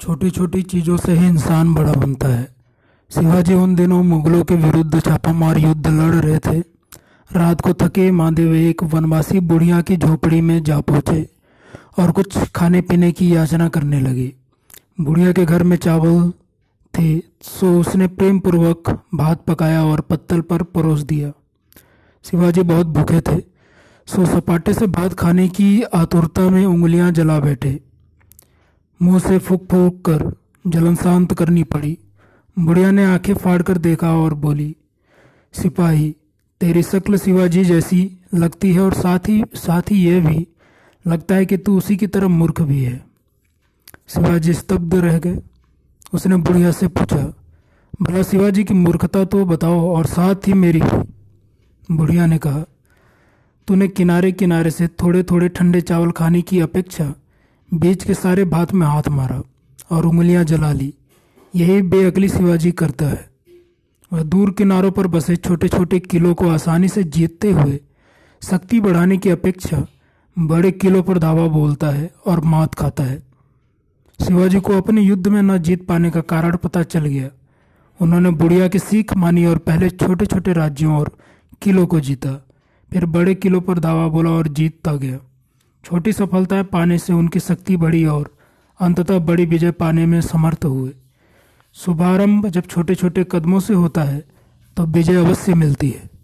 छोटी छोटी चीज़ों से ही इंसान बड़ा बनता है। शिवाजी उन दिनों मुगलों के विरुद्ध छापामार युद्ध लड़ रहे थे। रात को थके मांदे हुए एक वनवासी बुढ़िया की झोपड़ी में जा पहुँचे और कुछ खाने पीने की याचना करने लगे। बुढ़िया के घर में चावल थे, सो उसने प्रेम पूर्वक भात पकाया और पत्तल पर परोस दिया। शिवाजी बहुत भूखे थे, सो सपाटे से भात खाने की आतुरता में उंगलियाँ जला बैठे। मुँह से फूक फूक कर जलन शांत करनी पड़ी। बुढ़िया ने आँखें फाड़ कर देखा और बोली, सिपाही, तेरी शक्ल शिवाजी जैसी लगती है और साथ ही साथ ही यह भी लगता है कि तू उसी की तरह मूर्ख भी है। शिवाजी स्तब्ध रह गए। उसने बुढ़िया से पूछा, भला शिवाजी की मूर्खता तो बताओ और साथ ही मेरी बुढ़िया ने कहा, तूने किनारे किनारे से थोड़े थोड़े ठंडे चावल खाने की अपेक्षा बीच के सारे भात में हाथ मारा और उंगलियाँ जला ली। यही बेअकली शिवाजी करता है। वह दूर किनारों पर बसे छोटे छोटे किलों को आसानी से जीतते हुए शक्ति बढ़ाने की अपेक्षा बड़े किलो पर धावा बोलता है और मात खाता है। शिवाजी को अपने युद्ध में न जीत पाने का कारण पता चल गया। उन्होंने बुढ़िया की सीख मानी और पहले छोटे छोटे राज्यों और किलों को जीता, फिर बड़े किलों पर धावा बोला और जीतता गया। छोटी सफलताएँ पाने से उनकी शक्ति बढ़ी और अंततः बड़ी विजय पाने में समर्थ हुए। शुभारंभ जब छोटे छोटे कदमों से होता है तो विजय अवश्य मिलती है।